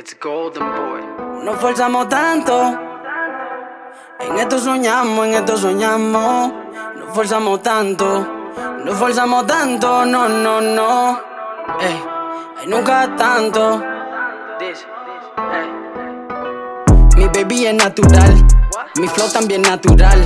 It's Golden Boy. Nos forzamos tanto. En esto soñamos, en esto soñamos. Nos forzamos tanto. Nos forzamos tanto, no, no, no. Ey, ey, nunca tanto. This. Hey. Mi baby es natural. Mi flow también natural.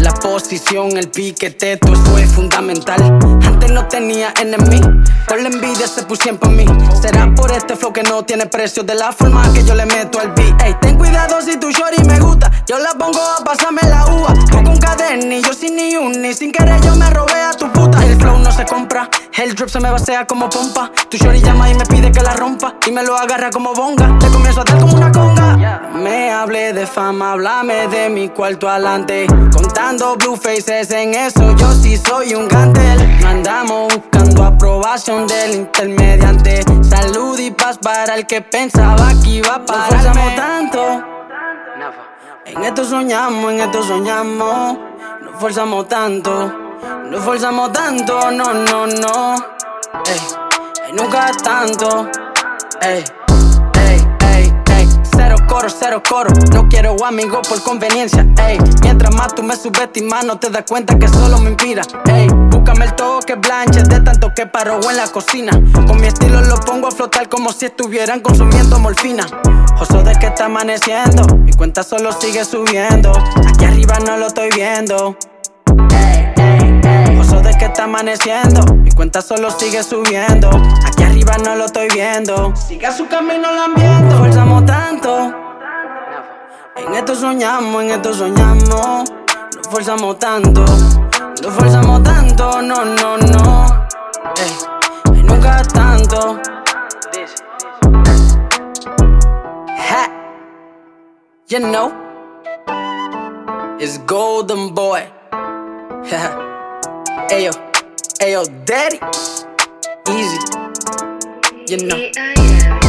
La posición, el piquete, todo eso es fundamental. Antes no tenía enemy, por la envidia se pusieron por mí. Será por este flow que no tiene precio, de la forma que yo le meto al beat. Ey, ten cuidado si tu shorty me gusta, yo la pongo a pasarme la uva. Tú con cadena yo sin ni un, ni sin querer yo me robé a tu puta. El flow no se compra, el drip se me vacía como pompa. Tu shorty llama y me pide que la rompa, y me lo agarra como bonga. Le comienzo a dar como una conga. Me hablé de fama, háblame de mi cuarto adelante. Contando blue faces en eso, yo sí soy un gantel. No del intermediante. Salud y paz para el que pensaba que iba a pararme. tanto. Never. En esto soñamos, en esto soñamos. Nos forzamos tanto, nos forzamos tanto, no, no, no. Ey, ey, nunca tanto. Ey, coro. No quiero amigos por conveniencia. Ey, mientras más tú me subestimas, no te das cuenta que solo me inspira. Ey, búscame el toque blanche de tanto que paro en la cocina. Con mi estilo lo pongo a flotar como si estuvieran consumiendo morfina. Oso de que está amaneciendo, mi cuenta solo sigue subiendo. Aquí arriba no lo estoy viendo. Oso de que está amaneciendo, mi cuenta solo sigue subiendo. Aquí arriba no lo estoy viendo. Siga su camino lambiendo. Forzamos tanto. En esto soñamos, en esto soñamos. Nos forzamos tanto, nos forzamos tanto, no, no, no. Ey, nunca tanto. Ha. You know, it's Golden Boy. Ayo, ayo, daddy. Easy. You know. Yeah.